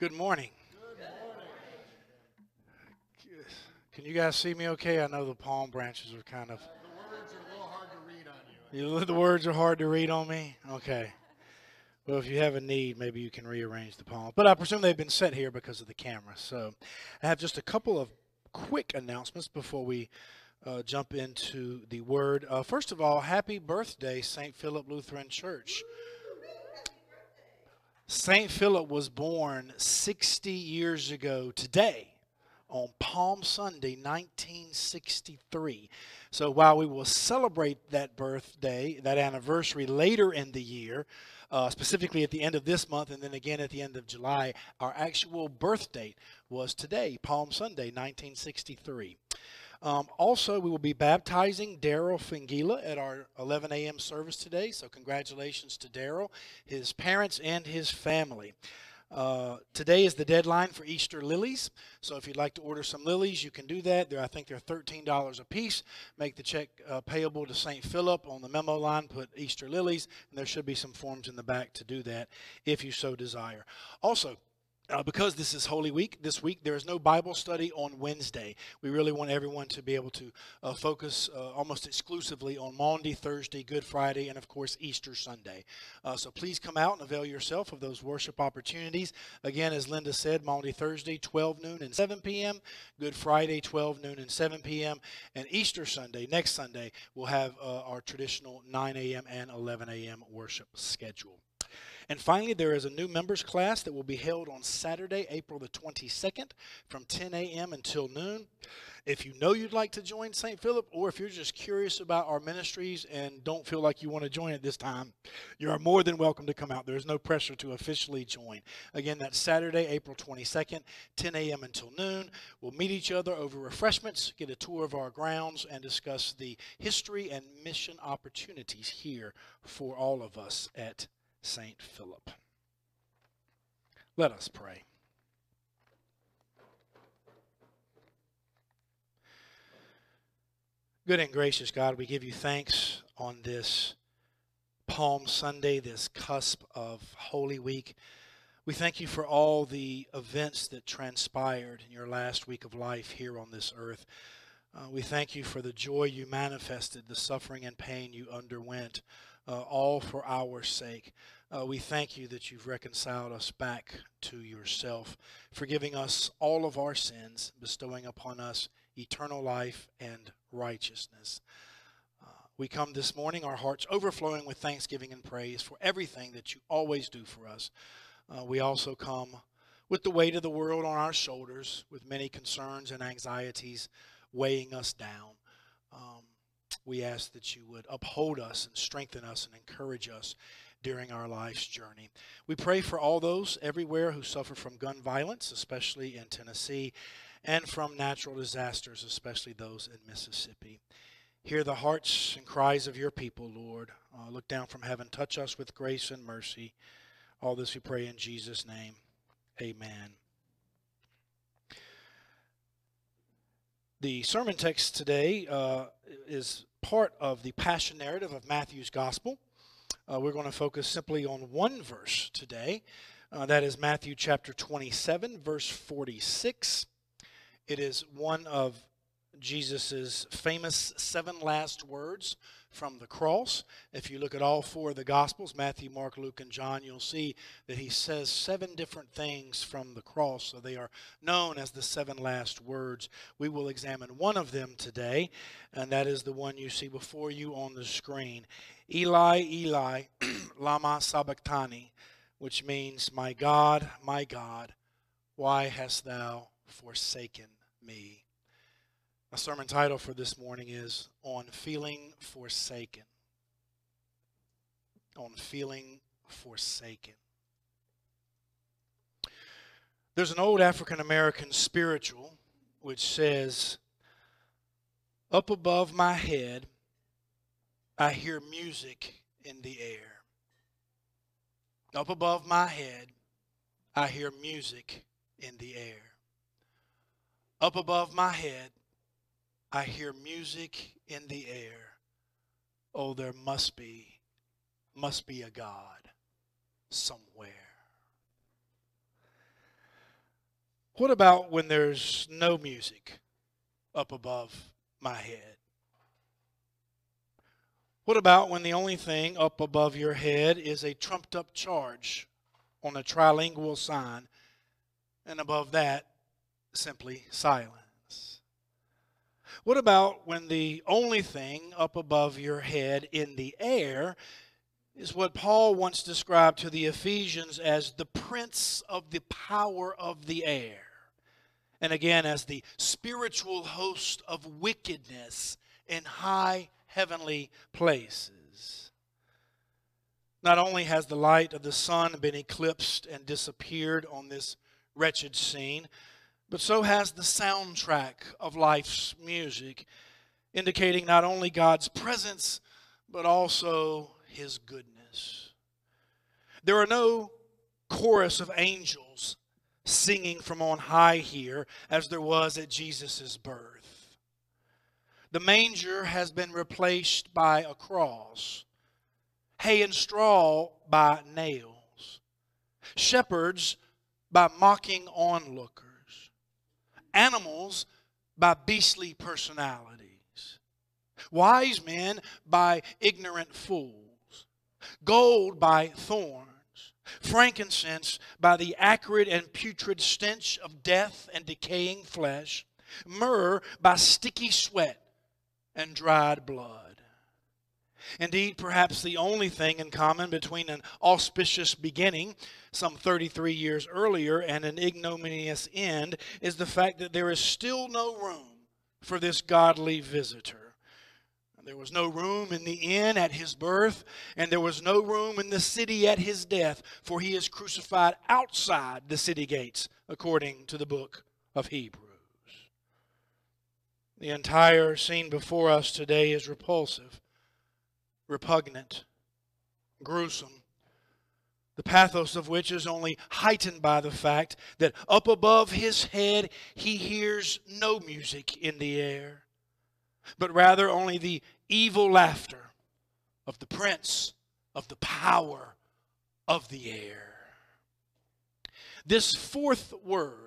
Good morning. Good morning. Can you guys see me okay? I know the palm branches are kind of. The words are a little hard to read on you. You, the words are hard to read on me? Okay. Well, if you have a need, maybe you can rearrange the palm. But I presume they've been set here because of the camera. So I have just a couple of quick announcements before we uh, jump into the word. Uh, first of all, happy birthday, St. Philip Lutheran Church. St. Philip was born 60 years ago today on Palm Sunday, 1963. So while we will celebrate that birthday, that anniversary later in the year, uh, specifically at the end of this month and then again at the end of July, our actual birth date was today, Palm Sunday, 1963. Um, also, we will be baptizing Daryl Fingila at our 11 a.m. service today. So, congratulations to Daryl, his parents, and his family. Uh, today is the deadline for Easter lilies. So if you'd like to order some lilies, you can do that. They're, I think they're $13 a piece. Make the check uh, payable to St. Philip on the memo line, put Easter lilies, and there should be some forms in the back to do that if you so desire. Also, uh, because this is Holy Week, this week there is no Bible study on Wednesday. We really want everyone to be able to uh, focus uh, almost exclusively on Maundy, Thursday, Good Friday, and of course Easter Sunday. Uh, so please come out and avail yourself of those worship opportunities. Again, as Linda said, Maundy, Thursday, 12 noon and 7 p.m., Good Friday, 12 noon and 7 p.m., and Easter Sunday, next Sunday, we'll have uh, our traditional 9 a.m. and 11 a.m. worship schedule. And finally, there is a new members class that will be held on Saturday, April the 22nd from 10 a.m. until noon. If you know you'd like to join St. Philip, or if you're just curious about our ministries and don't feel like you want to join at this time, you are more than welcome to come out. There's no pressure to officially join. Again, that's Saturday, April 22nd, 10 a.m. until noon. We'll meet each other over refreshments, get a tour of our grounds, and discuss the history and mission opportunities here for all of us at St. Philip. Let us pray. Good and gracious God, we give you thanks on this Palm Sunday, this cusp of Holy Week. We thank you for all the events that transpired in your last week of life here on this earth. Uh, we thank you for the joy you manifested, the suffering and pain you underwent, uh, all for our sake. Uh, we thank you that you've reconciled us back to yourself, forgiving us all of our sins, bestowing upon us eternal life and righteousness. Uh, we come this morning, our hearts overflowing with thanksgiving and praise for everything that you always do for us. Uh, we also come with the weight of the world on our shoulders, with many concerns and anxieties weighing us down. Um, we ask that you would uphold us and strengthen us and encourage us during our life's journey. We pray for all those everywhere who suffer from gun violence, especially in Tennessee, and from natural disasters, especially those in Mississippi. Hear the hearts and cries of your people, Lord. Uh, look down from heaven. Touch us with grace and mercy. All this we pray in Jesus' name. Amen. The sermon text today uh, is part of the passion narrative of Matthew's gospel. Uh, we're going to focus simply on one verse today. Uh, that is Matthew chapter 27, verse 46. It is one of Jesus' famous seven last words from the cross. If you look at all four of the Gospels Matthew, Mark, Luke, and John you'll see that he says seven different things from the cross. So they are known as the seven last words. We will examine one of them today, and that is the one you see before you on the screen. Eli, Eli, Lama Sabachthani, which means, My God, my God, why hast thou forsaken me? My sermon title for this morning is On Feeling Forsaken. On Feeling Forsaken. There's an old African American spiritual which says, Up above my head, I hear music in the air. Up above my head, I hear music in the air. Up above my head, I hear music in the air. Oh, there must be, must be a God somewhere. What about when there's no music up above my head? What about when the only thing up above your head is a trumped up charge on a trilingual sign, and above that, simply silence? What about when the only thing up above your head in the air is what Paul once described to the Ephesians as the prince of the power of the air? And again, as the spiritual host of wickedness in high heavenly places. Not only has the light of the sun been eclipsed and disappeared on this wretched scene, but so has the soundtrack of life's music, indicating not only God's presence, but also His goodness. There are no chorus of angels singing from on high here as there was at Jesus' birth. The manger has been replaced by a cross, hay and straw by nails, shepherds by mocking onlookers, animals by beastly personalities, wise men by ignorant fools, gold by thorns. Frankincense by the acrid and putrid stench of death and decaying flesh, myrrh by sticky sweat and dried blood. Indeed, perhaps the only thing in common between an auspicious beginning, some 33 years earlier, and an ignominious end is the fact that there is still no room for this godly visitor. There was no room in the inn at his birth, and there was no room in the city at his death, for he is crucified outside the city gates, according to the book of Hebrews. The entire scene before us today is repulsive, repugnant, gruesome, the pathos of which is only heightened by the fact that up above his head he hears no music in the air but rather only the evil laughter of the prince of the power of the air. This fourth word,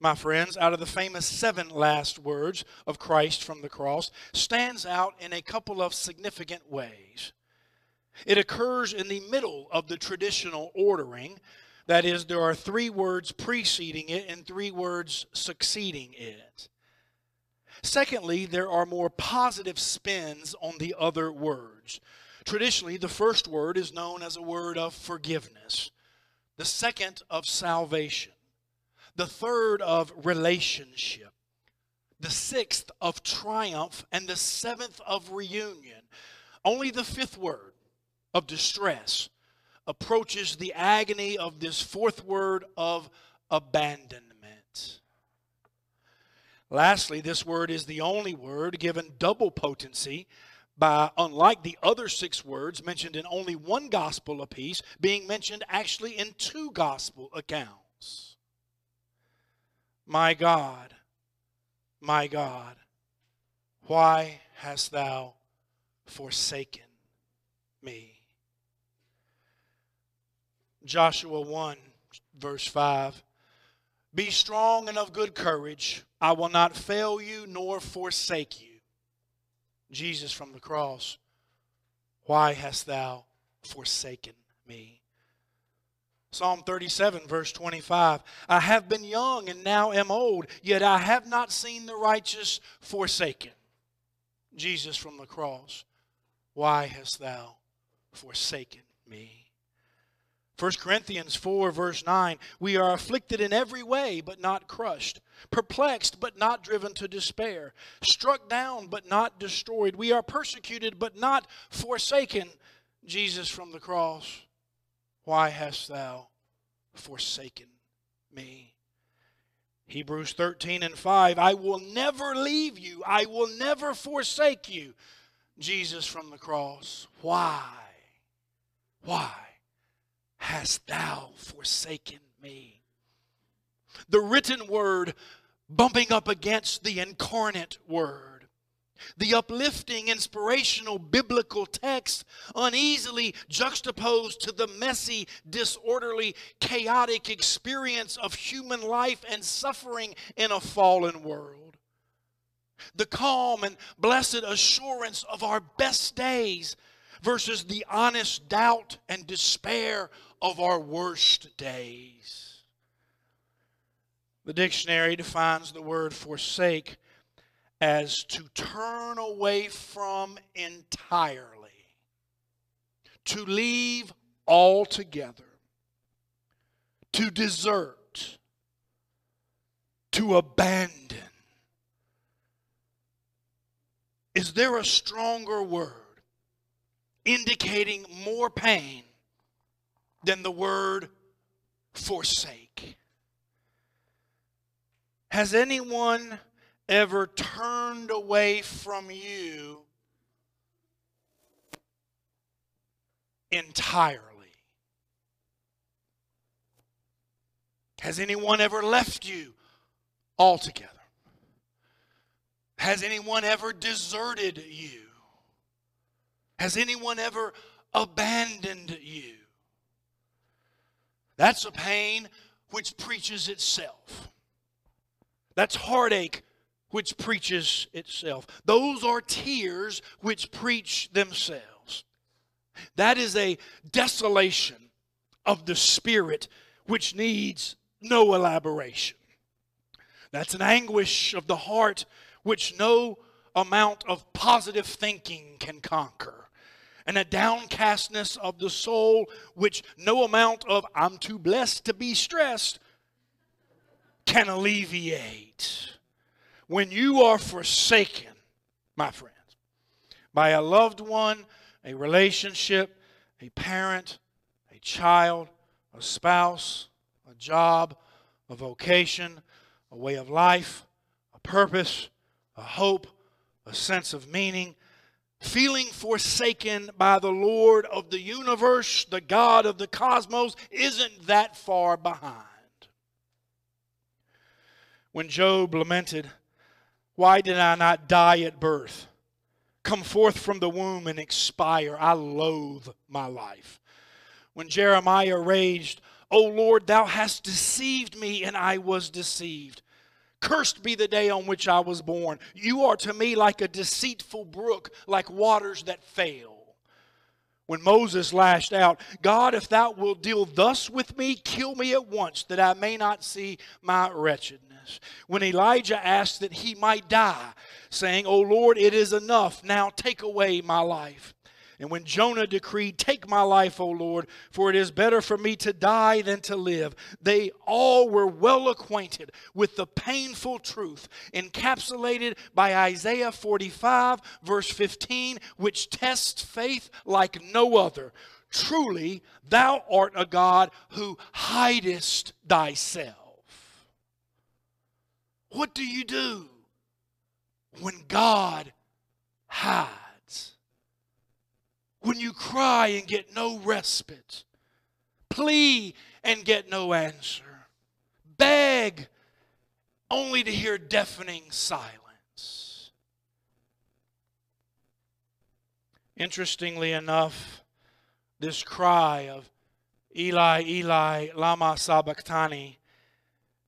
my friends, out of the famous seven last words of Christ from the cross, stands out in a couple of significant ways. It occurs in the middle of the traditional ordering. That is, there are three words preceding it and three words succeeding it. Secondly, there are more positive spins on the other words. Traditionally, the first word is known as a word of forgiveness, the second of salvation, the third of relationship, the sixth of triumph, and the seventh of reunion. Only the fifth word of distress approaches the agony of this fourth word of abandonment. Lastly, this word is the only word given double potency by, unlike the other six words mentioned in only one gospel apiece, being mentioned actually in two gospel accounts. My God, my God, why hast thou forsaken me? Joshua 1, verse 5. Be strong and of good courage. I will not fail you nor forsake you. Jesus from the cross, why hast thou forsaken me? Psalm 37, verse 25 I have been young and now am old, yet I have not seen the righteous forsaken. Jesus from the cross, why hast thou forsaken me? 1 Corinthians 4, verse 9 We are afflicted in every way, but not crushed, perplexed, but not driven to despair, struck down, but not destroyed. We are persecuted, but not forsaken. Jesus from the cross, why hast thou forsaken me? Hebrews 13 and 5 I will never leave you, I will never forsake you. Jesus from the cross, why? Why? hast thou forsaken me? The written word bumping up against the incarnate word. The uplifting, inspirational biblical text uneasily juxtaposed to the messy, disorderly, chaotic experience of human life and suffering in a fallen world. The calm and blessed assurance of our best days versus the honest doubt and despair of our worst days. The dictionary defines the word forsake as to turn away from entirely, to leave altogether, to desert, to abandon. Is there a stronger word indicating more pain than the word forsake? Has anyone ever turned away from you entirely? Has anyone ever left you altogether? Has anyone ever deserted you? Has anyone ever abandoned you? That's a pain which preaches itself. That's heartache which preaches itself. Those are tears which preach themselves. That is a desolation of the spirit which needs no elaboration. That's an anguish of the heart which no amount of positive thinking can conquer. And a downcastness of the soul which no amount of I'm too blessed to be stressed can alleviate when you are forsaken, my friends, by a loved one, a relationship, a parent, a child, a spouse, a job, a vocation, a way of life, a purpose, a hope, a sense of meaning, feeling forsaken by the Lord of the universe, the God of the cosmos, isn't that far behind. When Job lamented, why did I not die at birth? Come forth from the womb and expire. I loathe my life. When Jeremiah raged, O Lord, thou hast deceived me, and I was deceived. Cursed be the day on which I was born. You are to me like a deceitful brook, like waters that fail. When Moses lashed out, God, if thou wilt deal thus with me, kill me at once, that I may not see my wretchedness when Elijah asked that he might die, saying, O Lord, it is enough. Now take away my life. And when Jonah decreed, Take my life, O Lord, for it is better for me to die than to live, they all were well acquainted with the painful truth encapsulated by Isaiah 45, verse 15, which tests faith like no other. Truly, thou art a God who hidest thyself. What do you do when God hides? When you cry and get no respite, plea and get no answer, beg only to hear deafening silence. Interestingly enough, this cry of Eli, Eli, Lama Sabachthani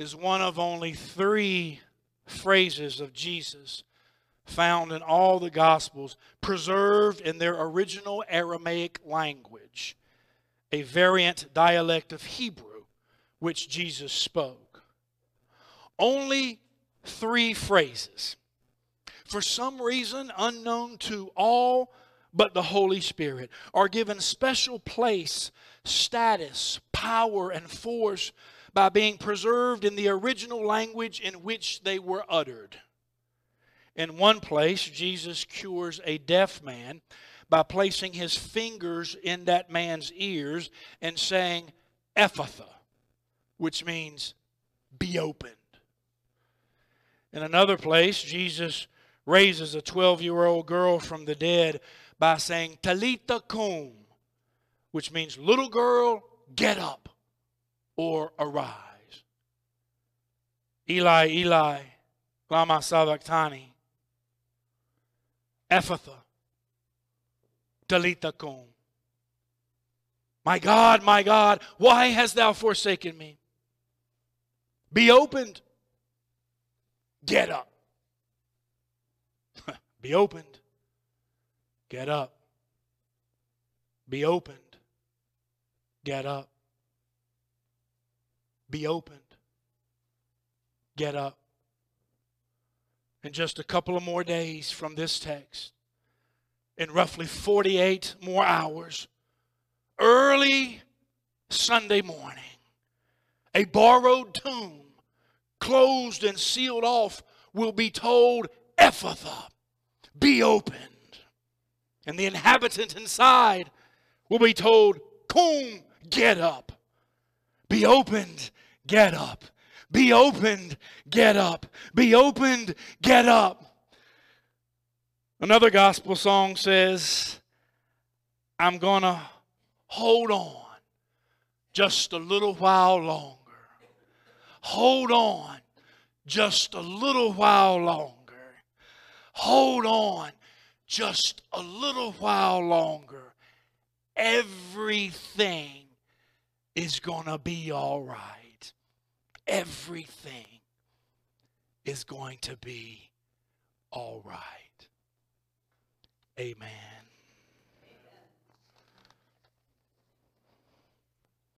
is one of only three phrases of Jesus found in all the Gospels, preserved in their original Aramaic language, a variant dialect of Hebrew, which Jesus spoke. Only three phrases. For some reason unknown to all but the Holy Spirit, are given special place, status, power, and force by being preserved in the original language in which they were uttered. In one place, Jesus cures a deaf man by placing his fingers in that man's ears and saying, Ephphatha, which means be opened. In another place, Jesus raises a 12 year old girl from the dead by saying, Talitha kum, which means little girl, get up or arise. Eli, Eli, lama sabachthani. Ephatha, Talitha cum. My God, my God, why hast thou forsaken me? Be opened. Get up. Be opened. Get up. Be opened. Get up. Be opened. Get up. In just a couple of more days from this text, in roughly 48 more hours, early Sunday morning, a borrowed tomb, closed and sealed off, will be told, Ephatha, be opened. And the inhabitant inside will be told, Cum, get up. Be opened, get up. Be opened, get up. Be opened, get up. Another gospel song says, I'm going to hold on just a little while longer. Hold on just a little while longer. Hold on just a little while longer. Everything is going to be all right. Everything is going to be all right. Amen.